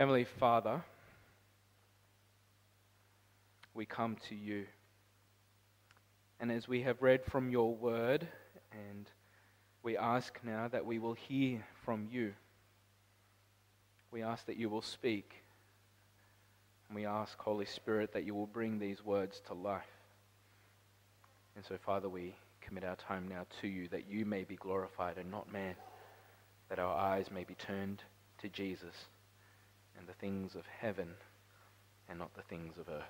Heavenly Father, we come to you. And as we have read from your word, and we ask now that we will hear from you, we ask that you will speak. And we ask, Holy Spirit, that you will bring these words to life. And so, Father, we commit our time now to you that you may be glorified and not man, that our eyes may be turned to Jesus and the things of heaven and not the things of earth.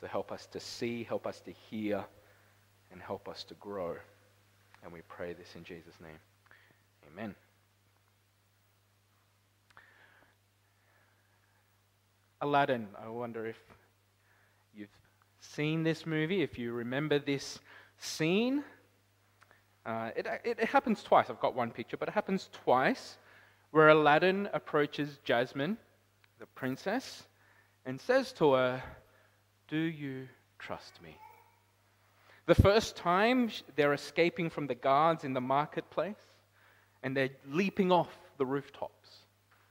So help us to see, help us to hear, and help us to grow. And we pray this in Jesus' name. Amen. Aladdin, I wonder if you've seen this movie, if you remember this scene. Uh, it, it, it happens twice. I've got one picture, but it happens twice where Aladdin approaches Jasmine, the princess, and says to her, Do you trust me? The first time they're escaping from the guards in the marketplace and they're leaping off the rooftops.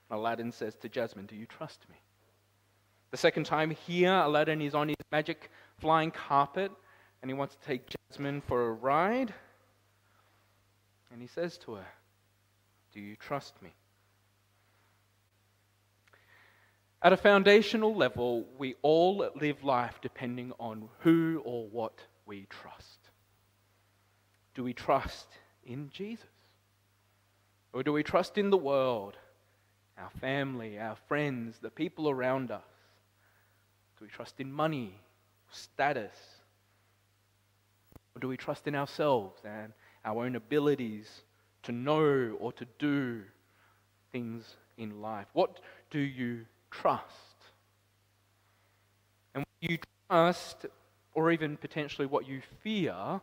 Aladdin says to Jasmine, Do you trust me? The second time here, Aladdin is on his magic flying carpet and he wants to take Jasmine for a ride. And he says to her, Do you trust me? At a foundational level, we all live life depending on who or what we trust. Do we trust in Jesus? Or do we trust in the world, our family, our friends, the people around us? Do we trust in money, status? Or do we trust in ourselves and our own abilities to know or to do things in life? What do you trust? And what you trust, or even potentially what you fear,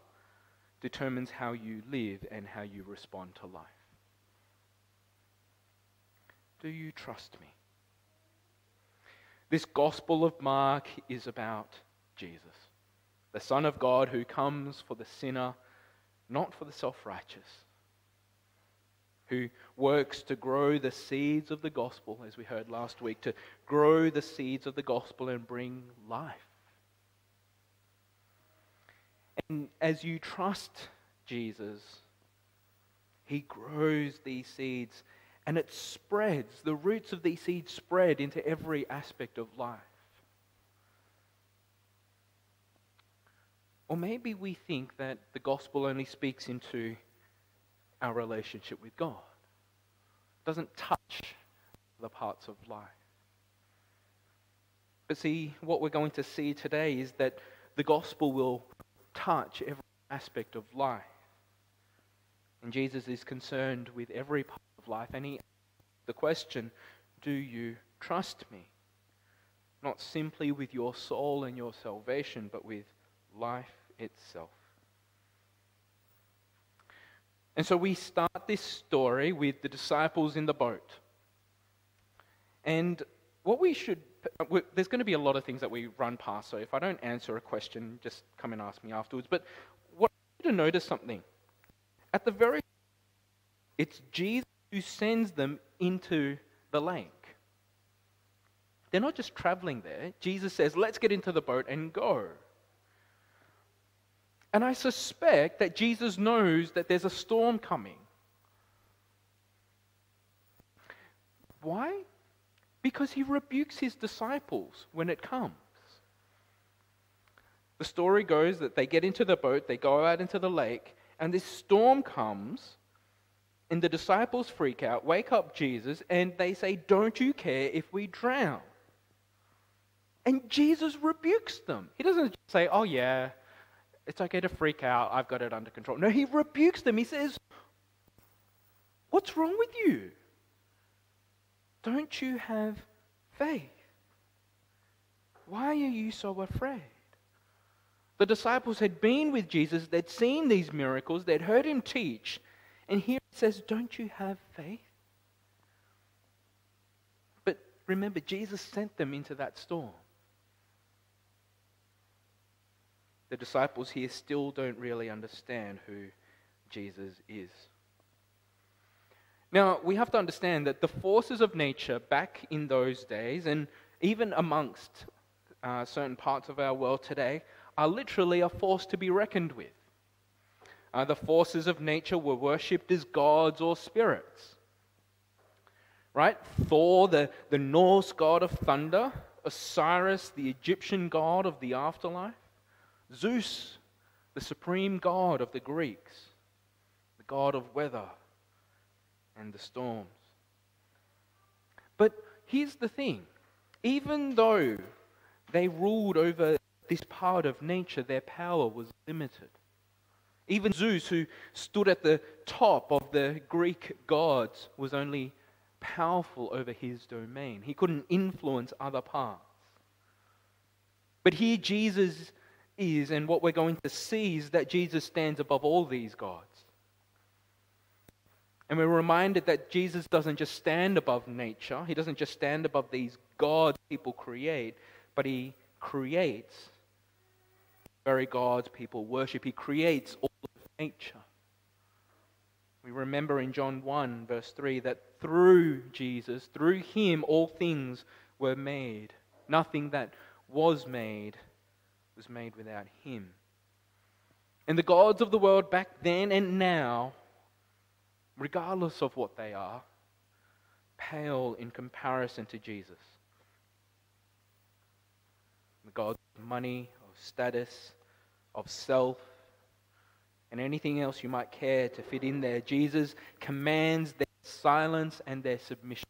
determines how you live and how you respond to life. Do you trust me? This Gospel of Mark is about Jesus, the Son of God who comes for the sinner, not for the self righteous, who works to grow the seeds of the gospel, as we heard last week, to grow the seeds of the gospel and bring life. And as you trust Jesus, he grows these seeds and it spreads. The roots of these seeds spread into every aspect of life. Or maybe we think that the gospel only speaks into our relationship with God, it doesn't touch the parts of life. But see, what we're going to see today is that the gospel will touch every aspect of life. And Jesus is concerned with every part of life. And he the question, do you trust me? Not simply with your soul and your salvation, but with life itself. And so we start this story with the disciples in the boat. And what we should, uh, there's going to be a lot of things that we run past. So if I don't answer a question, just come and ask me afterwards. But what I want you to notice something. At the very, it's Jesus who sends them into the lake. They're not just traveling there. Jesus says, let's get into the boat and go. And I suspect that Jesus knows that there's a storm coming. Why? Because he rebukes his disciples when it comes. The story goes that they get into the boat, they go out into the lake, and this storm comes, and the disciples freak out, wake up Jesus, and they say, Don't you care if we drown? And Jesus rebukes them. He doesn't say, Oh, yeah, it's okay to freak out. I've got it under control. No, he rebukes them. He says, What's wrong with you? Don't you have faith? Why are you so afraid? The disciples had been with Jesus, they'd seen these miracles, they'd heard him teach, and here it says, Don't you have faith? But remember, Jesus sent them into that storm. The disciples here still don't really understand who Jesus is. Now, we have to understand that the forces of nature back in those days, and even amongst uh, certain parts of our world today, are literally a force to be reckoned with. Uh, the forces of nature were worshipped as gods or spirits. Right? Thor, the, the Norse god of thunder, Osiris, the Egyptian god of the afterlife, Zeus, the supreme god of the Greeks, the god of weather and the storms. But here's the thing even though they ruled over this part of nature, their power was limited. Even Zeus, who stood at the top of the Greek gods, was only powerful over his domain. He couldn't influence other parts. But here Jesus is, and what we're going to see is that Jesus stands above all these gods. And we're reminded that Jesus doesn't just stand above nature, he doesn't just stand above these gods people create, but he creates very gods people worship. He creates all of nature. We remember in John 1, verse 3, that through Jesus, through him, all things were made. Nothing that was made was made without him. And the gods of the world back then and now, regardless of what they are, pale in comparison to Jesus. The gods of money, of status, of self, and anything else you might care to fit in there. Jesus commands their silence and their submission.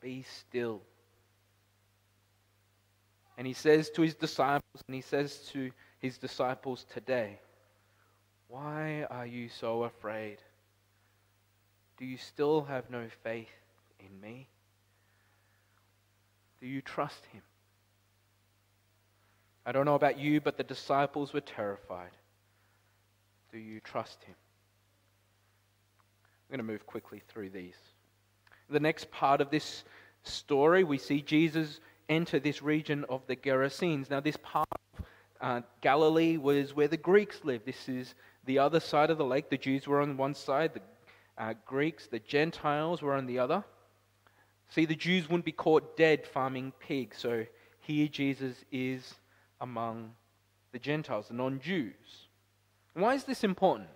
Be still. And he says to his disciples, and he says to his disciples today, Why are you so afraid? Do you still have no faith in me? Do you trust him? I don't know about you, but the disciples were terrified. Do you trust him? I'm going to move quickly through these. The next part of this story, we see Jesus enter this region of the Gerasenes. Now, this part of uh, Galilee was where the Greeks lived. This is the other side of the lake. The Jews were on one side, the uh, Greeks, the Gentiles were on the other. See, the Jews wouldn't be caught dead farming pigs, so here Jesus is among the Gentiles, the non Jews. Why is this important?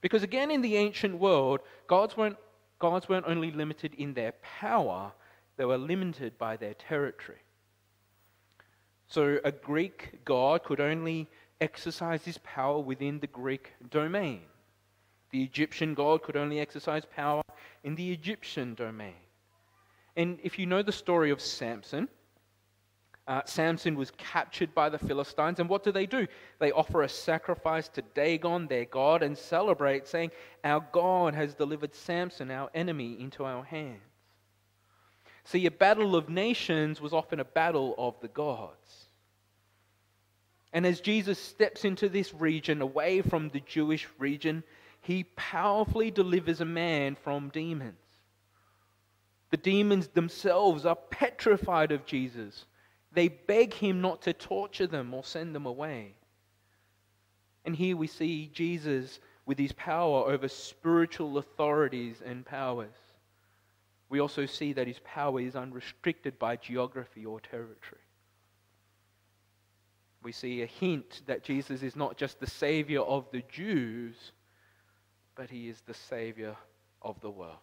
Because again, in the ancient world, gods weren't, gods weren't only limited in their power, they were limited by their territory. So a Greek god could only exercise his power within the Greek domain. The Egyptian god could only exercise power in the Egyptian domain. And if you know the story of Samson, uh, Samson was captured by the Philistines, and what do they do? They offer a sacrifice to Dagon, their god, and celebrate, saying, Our God has delivered Samson, our enemy, into our hands. See, a battle of nations was often a battle of the gods. And as Jesus steps into this region, away from the Jewish region, he powerfully delivers a man from demons. The demons themselves are petrified of Jesus they beg him not to torture them or send them away. And here we see Jesus with his power over spiritual authorities and powers. We also see that his power is unrestricted by geography or territory. We see a hint that Jesus is not just the Savior of the Jews, but he is the Savior of the world.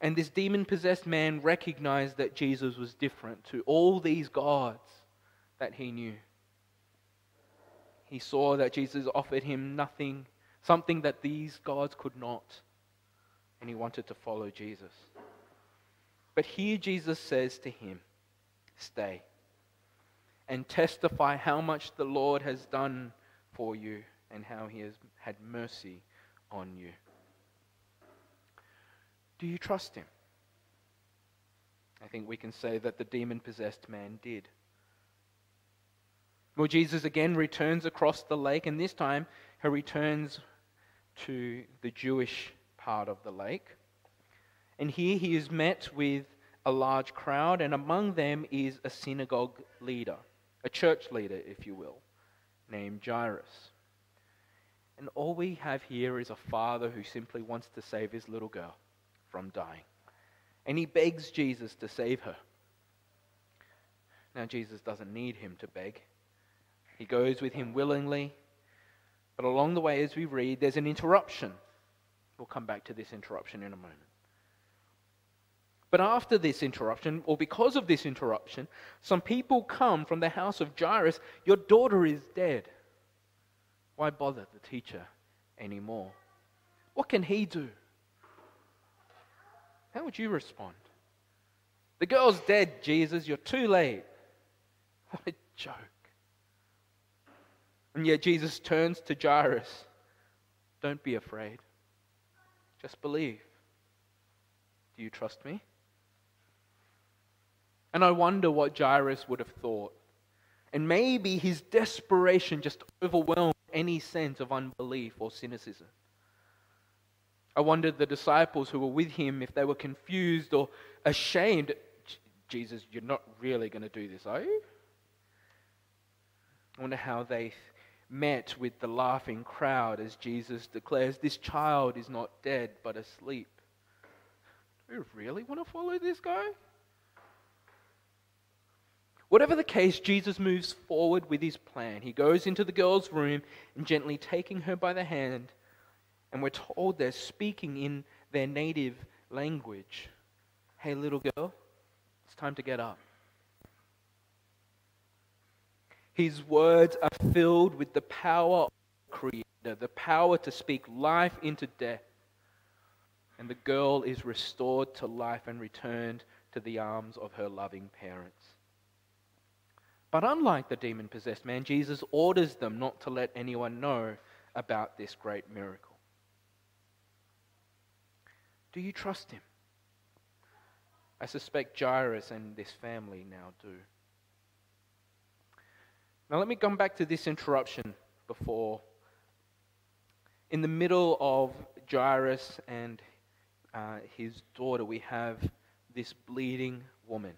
And this demon possessed man recognized that Jesus was different to all these gods that he knew. He saw that Jesus offered him nothing, something that these gods could not, and he wanted to follow Jesus. But here Jesus says to him, Stay and testify how much the Lord has done for you and how he has had mercy on you. Do you trust him? I think we can say that the demon possessed man did. Well, Jesus again returns across the lake, and this time he returns to the Jewish part of the lake. And here he is met with a large crowd, and among them is a synagogue leader, a church leader, if you will, named Jairus. And all we have here is a father who simply wants to save his little girl from dying. And he begs Jesus to save her. Now, Jesus doesn't need him to beg, he goes with him willingly. But along the way, as we read, there's an interruption. We'll come back to this interruption in a moment. But after this interruption, or because of this interruption, some people come from the house of Jairus. Your daughter is dead. Why bother the teacher anymore? What can he do? How would you respond? The girl's dead, Jesus. You're too late. What a joke. And yet Jesus turns to Jairus. Don't be afraid. Just believe. Do you trust me? And I wonder what Jairus would have thought. And maybe his desperation just overwhelmed any sense of unbelief or cynicism. I wondered the disciples who were with him if they were confused or ashamed. Jesus, you're not really going to do this, are you? I wonder how they met with the laughing crowd as Jesus declares, This child is not dead but asleep. Do we really want to follow this guy? Whatever the case, Jesus moves forward with his plan. He goes into the girl's room and gently taking her by the hand, and we're told they're speaking in their native language. Hey, little girl, it's time to get up. His words are filled with the power of the Creator, the power to speak life into death. And the girl is restored to life and returned to the arms of her loving parents. But unlike the demon possessed man, Jesus orders them not to let anyone know about this great miracle. Do you trust him? I suspect Jairus and this family now do. Now, let me come back to this interruption before. In the middle of Jairus and uh, his daughter, we have this bleeding woman.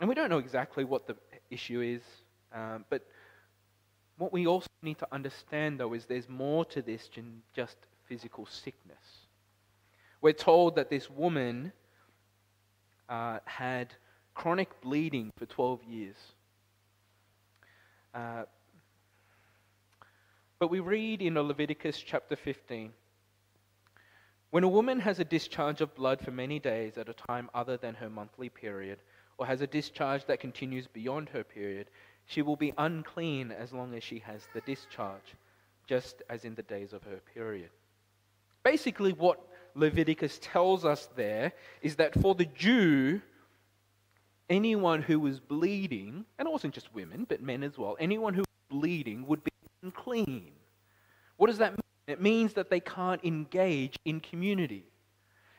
And we don't know exactly what the issue is, um, but what we also need to understand, though, is there's more to this than just physical sickness. We're told that this woman uh, had chronic bleeding for 12 years. Uh, but we read in Leviticus chapter 15 when a woman has a discharge of blood for many days at a time other than her monthly period, or has a discharge that continues beyond her period, she will be unclean as long as she has the discharge, just as in the days of her period. Basically, what Leviticus tells us there is that for the Jew, anyone who was bleeding, and it wasn't just women, but men as well, anyone who was bleeding would be unclean. What does that mean? It means that they can't engage in community.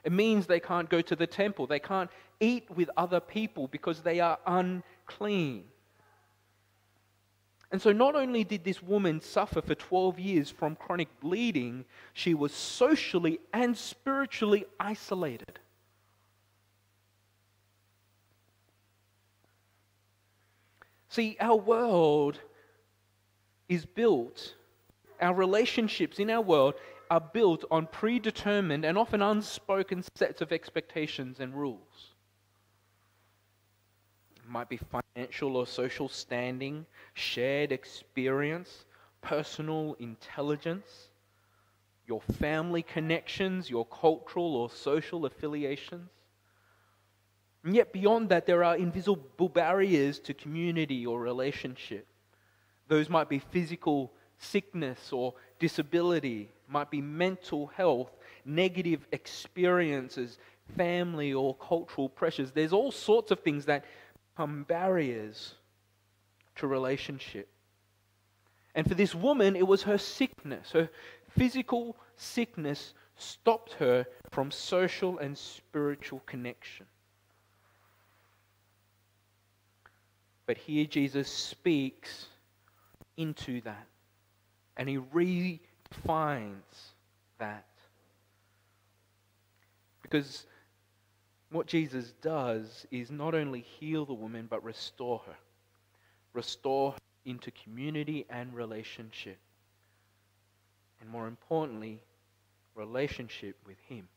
It means they can't go to the temple. They can't eat with other people because they are unclean. And so, not only did this woman suffer for 12 years from chronic bleeding, she was socially and spiritually isolated. See, our world is built, our relationships in our world are built on predetermined and often unspoken sets of expectations and rules. It might be financial or social standing, shared experience, personal intelligence, your family connections, your cultural or social affiliations. And yet, beyond that, there are invisible barriers to community or relationship. Those might be physical sickness or disability, might be mental health, negative experiences, family or cultural pressures. There's all sorts of things that become barriers to relationship. And for this woman, it was her sickness, her physical sickness stopped her from social and spiritual connection. But here Jesus speaks into that. And he redefines that. Because what Jesus does is not only heal the woman, but restore her. Restore her into community and relationship. and more importantly, relationship with Him.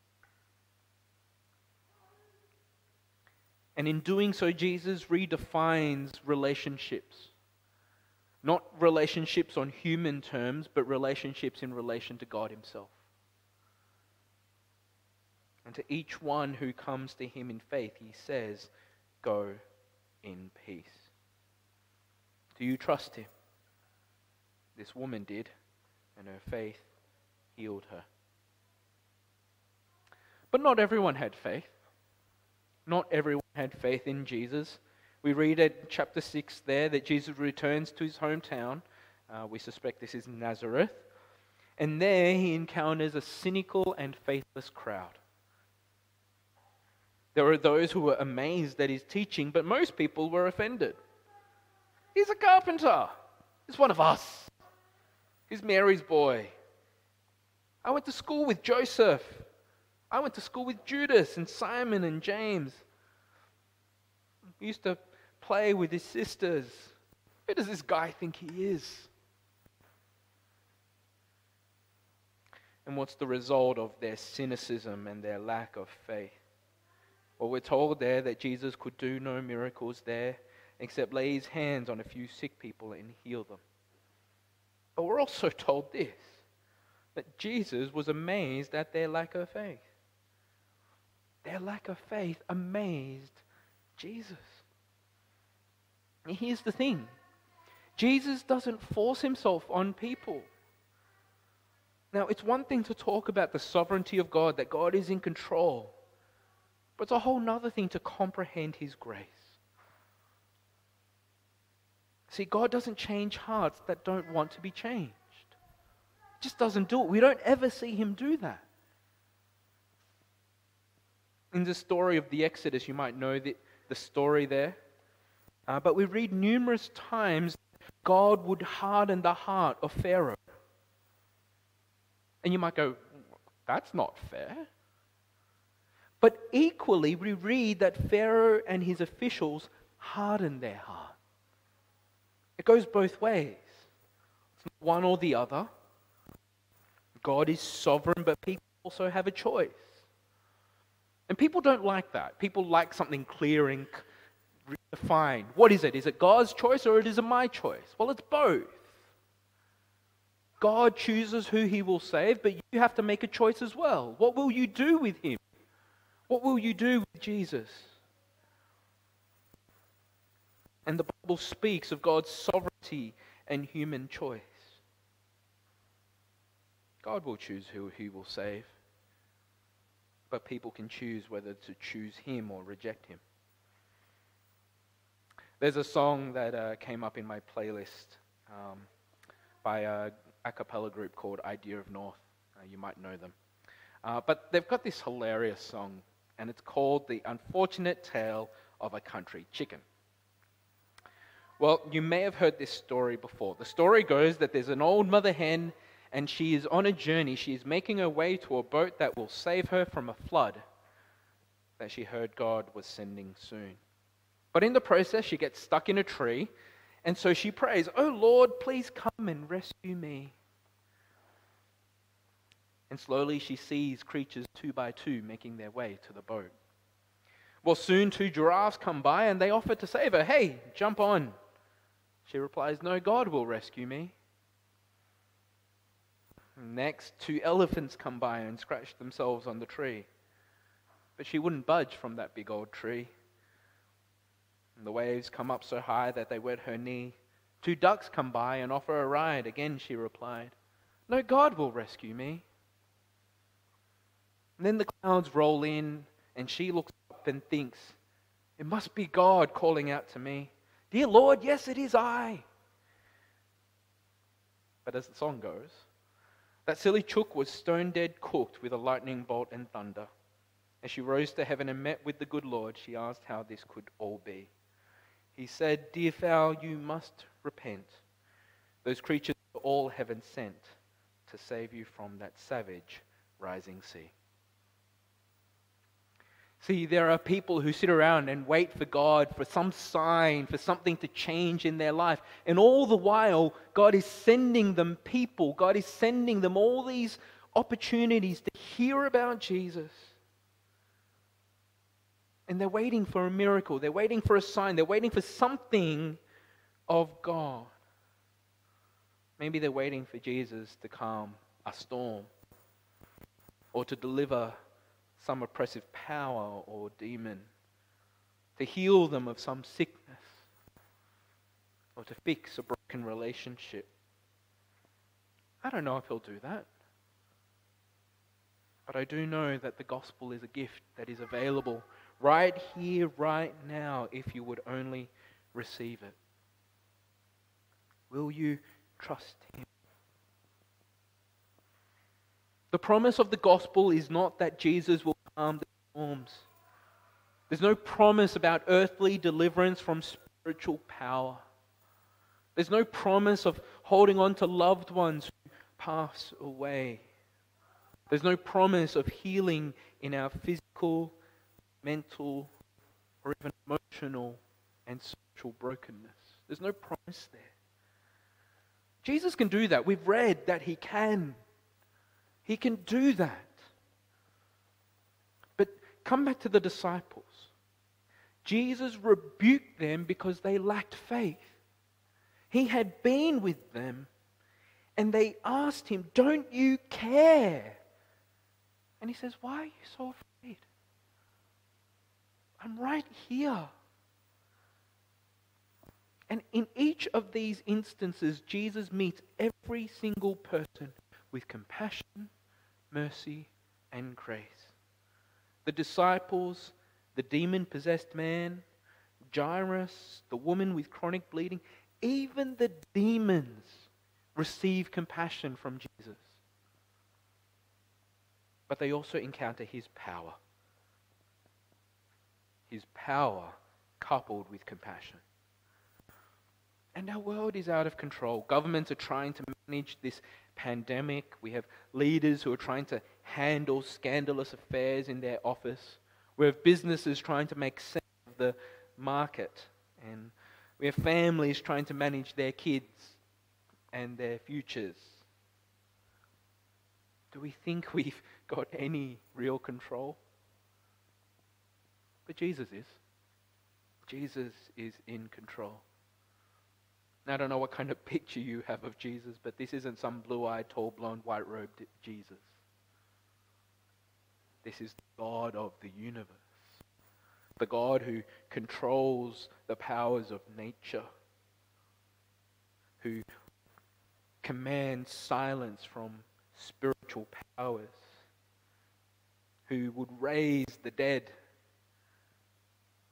And in doing so, Jesus redefines relationships. Not relationships on human terms, but relationships in relation to God Himself. And to each one who comes to Him in faith, He says, Go in peace. Do you trust Him? This woman did, and her faith healed her. But not everyone had faith. Not everyone had faith in Jesus. We read at chapter 6 there that Jesus returns to his hometown. Uh, we suspect this is Nazareth. And there he encounters a cynical and faithless crowd. There were those who were amazed at his teaching, but most people were offended. He's a carpenter. He's one of us. He's Mary's boy. I went to school with Joseph. I went to school with Judas and Simon and James. He used to play with his sisters. Who does this guy think he is? And what's the result of their cynicism and their lack of faith? Well, we're told there that Jesus could do no miracles there except lay his hands on a few sick people and heal them. But we're also told this that Jesus was amazed at their lack of faith. Their lack of faith amazed Jesus. And here's the thing Jesus doesn't force himself on people. Now, it's one thing to talk about the sovereignty of God, that God is in control, but it's a whole other thing to comprehend his grace. See, God doesn't change hearts that don't want to be changed. Just doesn't do it. We don't ever see him do that. In the story of the Exodus, you might know the, the story there. Uh, but we read numerous times God would harden the heart of Pharaoh. And you might go, that's not fair. But equally, we read that Pharaoh and his officials hardened their heart. It goes both ways. It's not one or the other. God is sovereign, but people also have a choice. And people don't like that. People like something clear and defined. What is it? Is it God's choice or is it my choice? Well, it's both. God chooses who he will save, but you have to make a choice as well. What will you do with him? What will you do with Jesus? And the Bible speaks of God's sovereignty and human choice. God will choose who he will save but people can choose whether to choose him or reject him. There's a song that uh, came up in my playlist um, by a a cappella group called Idea of North. Uh, you might know them. Uh, but they've got this hilarious song, and it's called The Unfortunate Tale of a Country Chicken. Well, you may have heard this story before. The story goes that there's an old mother hen and she is on a journey. She is making her way to a boat that will save her from a flood that she heard God was sending soon. But in the process, she gets stuck in a tree, and so she prays, Oh Lord, please come and rescue me. And slowly she sees creatures two by two making their way to the boat. Well, soon two giraffes come by and they offer to save her. Hey, jump on. She replies, No, God will rescue me. Next, two elephants come by and scratch themselves on the tree. But she wouldn't budge from that big old tree. And the waves come up so high that they wet her knee. Two ducks come by and offer a ride. Again, she replied, No, God will rescue me. And then the clouds roll in, and she looks up and thinks, It must be God calling out to me. Dear Lord, yes, it is I. But as the song goes, that silly chook was stone dead cooked with a lightning bolt and thunder. As she rose to heaven and met with the good Lord, she asked how this could all be. He said, Dear fowl, you must repent. Those creatures all heaven sent to save you from that savage rising sea. See, there are people who sit around and wait for God for some sign, for something to change in their life. And all the while, God is sending them people. God is sending them all these opportunities to hear about Jesus. And they're waiting for a miracle. They're waiting for a sign. They're waiting for something of God. Maybe they're waiting for Jesus to calm a storm or to deliver some oppressive power or demon, to heal them of some sickness, or to fix a broken relationship. I don't know if he'll do that. But I do know that the gospel is a gift that is available right here, right now, if you would only receive it. Will you trust him? The promise of the gospel is not that Jesus will calm the storms. There's no promise about earthly deliverance from spiritual power. There's no promise of holding on to loved ones who pass away. There's no promise of healing in our physical, mental, or even emotional and social brokenness. There's no promise there. Jesus can do that. We've read that he can. He can do that. But come back to the disciples. Jesus rebuked them because they lacked faith. He had been with them and they asked him, Don't you care? And he says, Why are you so afraid? I'm right here. And in each of these instances, Jesus meets every single person with compassion, mercy, and grace. The disciples, the demon possessed man, Jairus, the woman with chronic bleeding, even the demons receive compassion from Jesus. But they also encounter his power. His power coupled with compassion. And our world is out of control. Governments are trying to manage this pandemic. We have leaders who are trying to handle scandalous affairs in their office. We have businesses trying to make sense of the market. And we have families trying to manage their kids and their futures. Do we think we've got any real control? But Jesus is. Jesus is in control. I don't know what kind of picture you have of Jesus, but this isn't some blue eyed, tall, blonde, white robed Jesus. This is the God of the universe, the God who controls the powers of nature, who commands silence from spiritual powers, who would raise the dead,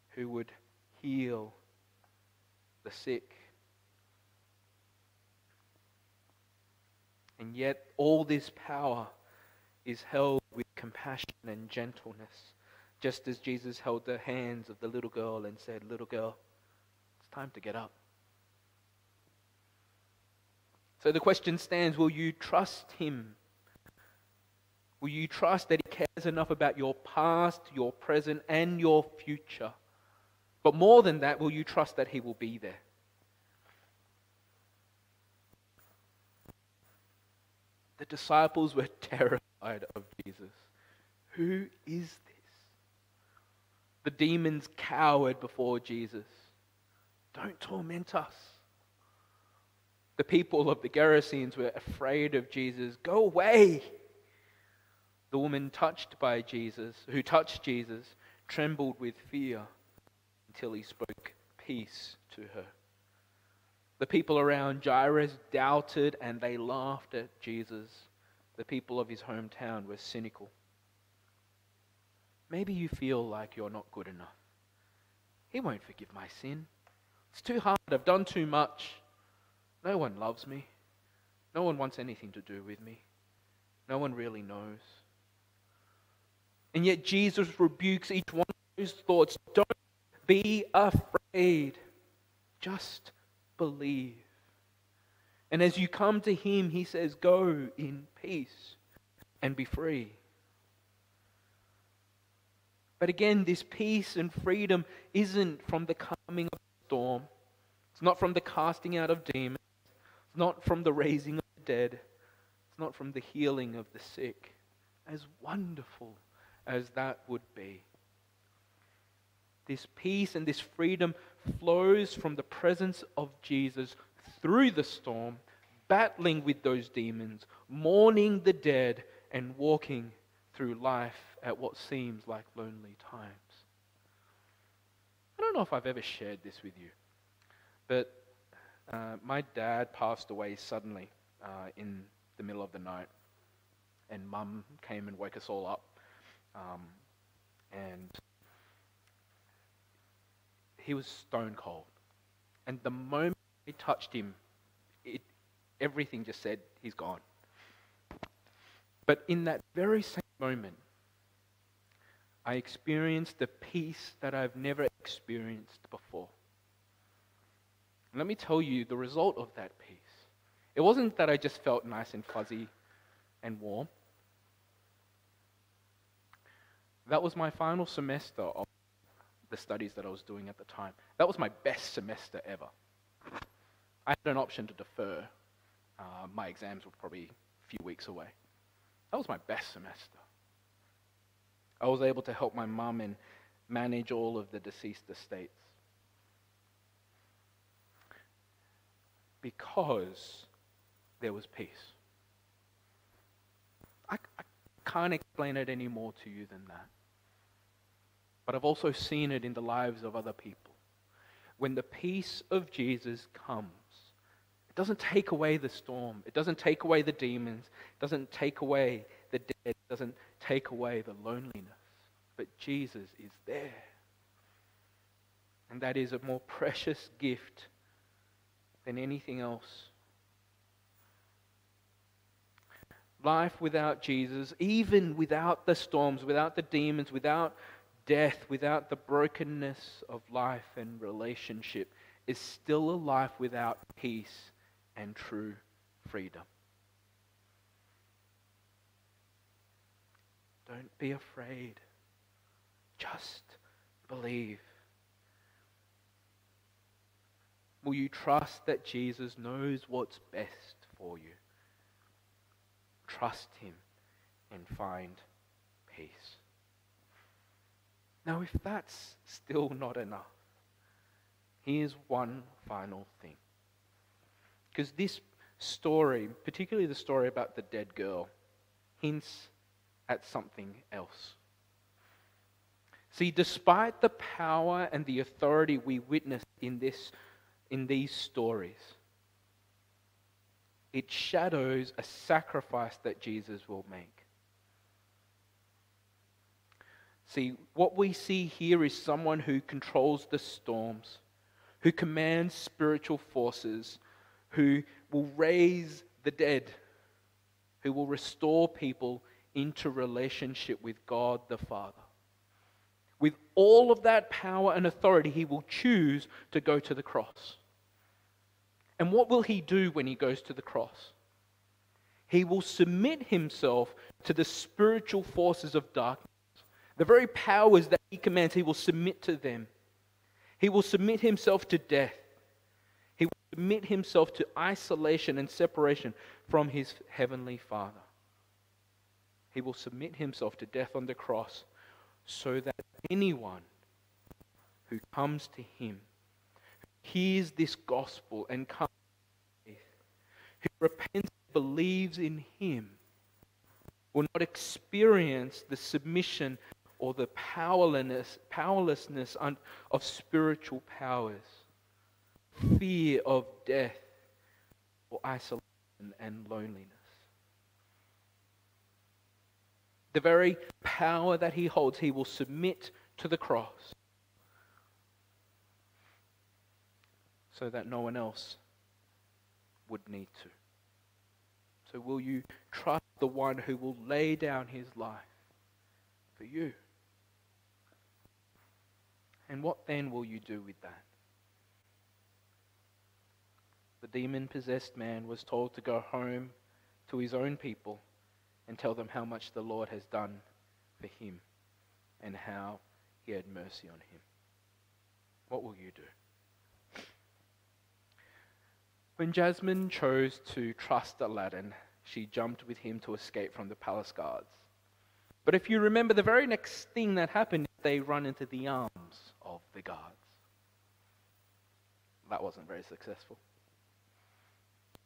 who would heal the sick And yet, all this power is held with compassion and gentleness, just as Jesus held the hands of the little girl and said, Little girl, it's time to get up. So the question stands will you trust him? Will you trust that he cares enough about your past, your present, and your future? But more than that, will you trust that he will be there? The disciples were terrified of Jesus. Who is this? The demons cowered before Jesus. Don't torment us. The people of the Gerasenes were afraid of Jesus. Go away. The woman touched by Jesus, who touched Jesus, trembled with fear until he spoke peace to her. The people around Jairus doubted and they laughed at Jesus. The people of his hometown were cynical. Maybe you feel like you're not good enough. He won't forgive my sin. It's too hard. I've done too much. No one loves me. No one wants anything to do with me. No one really knows. And yet Jesus rebukes each one of those thoughts. Don't be afraid. Just believe. And as you come to Him, He says, Go in peace and be free. But again, this peace and freedom isn't from the calming of the storm. It's not from the casting out of demons. It's not from the raising of the dead. It's not from the healing of the sick. As wonderful as that would be. This peace and this freedom flows from the presence of Jesus through the storm, battling with those demons, mourning the dead, and walking through life at what seems like lonely times. I don't know if I've ever shared this with you, but uh, my dad passed away suddenly uh, in the middle of the night, and mum came and woke us all up. Um, and he was stone cold. And the moment we touched him, it, everything just said, He's gone. But in that very same moment, I experienced a peace that I've never experienced before. let me tell you the result of that peace. It wasn't that I just felt nice and fuzzy and warm. That was my final semester of the studies that I was doing at the time. That was my best semester ever. I had an option to defer. Uh, my exams were probably a few weeks away. That was my best semester. I was able to help my mum and manage all of the deceased estates. Because there was peace. I, I can't explain it any more to you than that. But I've also seen it in the lives of other people. When the peace of Jesus comes, it doesn't take away the storm, it doesn't take away the demons, it doesn't take away the dead, it doesn't take away the loneliness. But Jesus is there. And that is a more precious gift than anything else. Life without Jesus, even without the storms, without the demons, without death, without the brokenness of life and relationship, is still a life without peace and true freedom. Don't be afraid. Just believe. Will you trust that Jesus knows what's best for you? Trust Him and find peace. Now, if that's still not enough, here's one final thing. Because this story, particularly the story about the dead girl, hints at something else. See, despite the power and the authority we witness in, this, in these stories, it shadows a sacrifice that Jesus will make. See, what we see here is someone who controls the storms, who commands spiritual forces, who will raise the dead, who will restore people into relationship with God the Father. With all of that power and authority, he will choose to go to the cross. And what will he do when he goes to the cross? He will submit himself to the spiritual forces of darkness the very powers that he commands, he will submit to them. He will submit himself to death. He will submit himself to isolation and separation from his heavenly Father. He will submit himself to death on the cross so that anyone who comes to him, who hears this gospel and comes to faith, who repents and believes in him, will not experience the submission or the powerlessness, powerlessness of spiritual powers, fear of death, or isolation and loneliness. The very power that he holds, he will submit to the cross so that no one else would need to. So, will you trust the one who will lay down his life for you? And what then will you do with that? The demon possessed man was told to go home to his own people and tell them how much the Lord has done for him and how he had mercy on him. What will you do? When Jasmine chose to trust Aladdin, she jumped with him to escape from the palace guards. But if you remember, the very next thing that happened, they run into the arms of the guards. That wasn't very successful.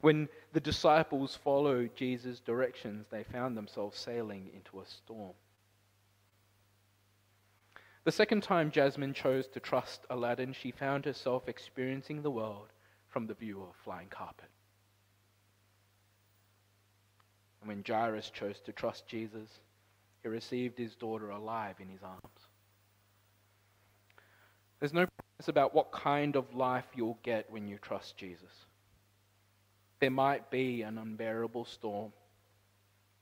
When the disciples followed Jesus' directions, they found themselves sailing into a storm. The second time Jasmine chose to trust Aladdin, she found herself experiencing the world from the view of a flying carpet. And when Jairus chose to trust Jesus, he received his daughter alive in his arms. There's no promise about what kind of life you'll get when you trust Jesus. There might be an unbearable storm,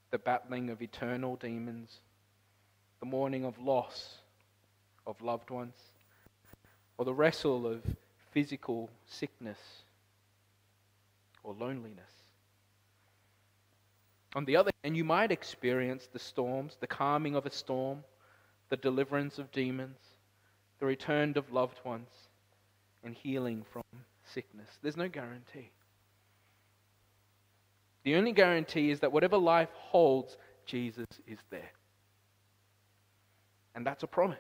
the battling of eternal demons, the mourning of loss of loved ones, or the wrestle of physical sickness or loneliness. On the other hand, you might experience the storms, the calming of a storm, the deliverance of demons, the return of loved ones, and healing from sickness. There's no guarantee. The only guarantee is that whatever life holds, Jesus is there. And that's a promise.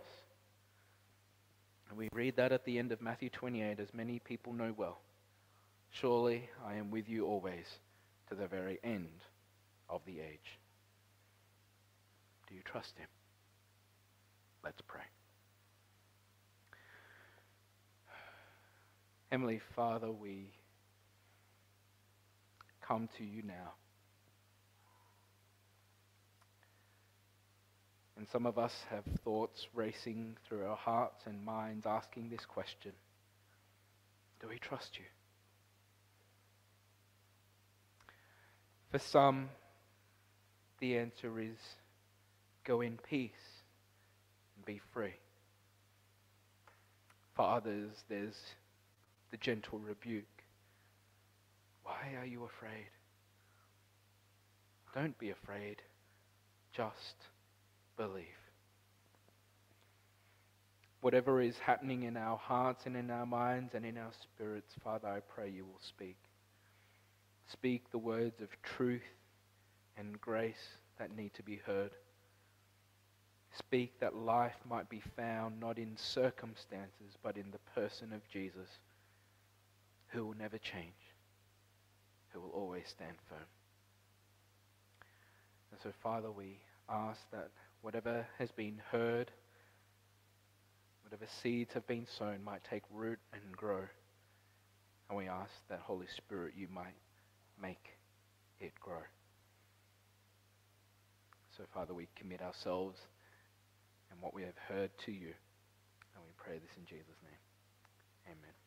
And we read that at the end of Matthew 28, as many people know well. Surely I am with you always to the very end of the age. Do you trust him? Let's pray. Heavenly Father, we come to you now. And some of us have thoughts racing through our hearts and minds asking this question Do we trust you? For some, the answer is go in peace and be free. For others, there's the gentle rebuke. Why are you afraid? Don't be afraid. Just believe. Whatever is happening in our hearts and in our minds and in our spirits, Father, I pray you will speak. Speak the words of truth and grace that need to be heard. Speak that life might be found not in circumstances, but in the person of Jesus who will never change, who will always stand firm. And so, Father, we ask that whatever has been heard, whatever seeds have been sown, might take root and grow. And we ask that, Holy Spirit, you might make it grow. So, Father, we commit ourselves and what we have heard to you. And we pray this in Jesus' name. Amen.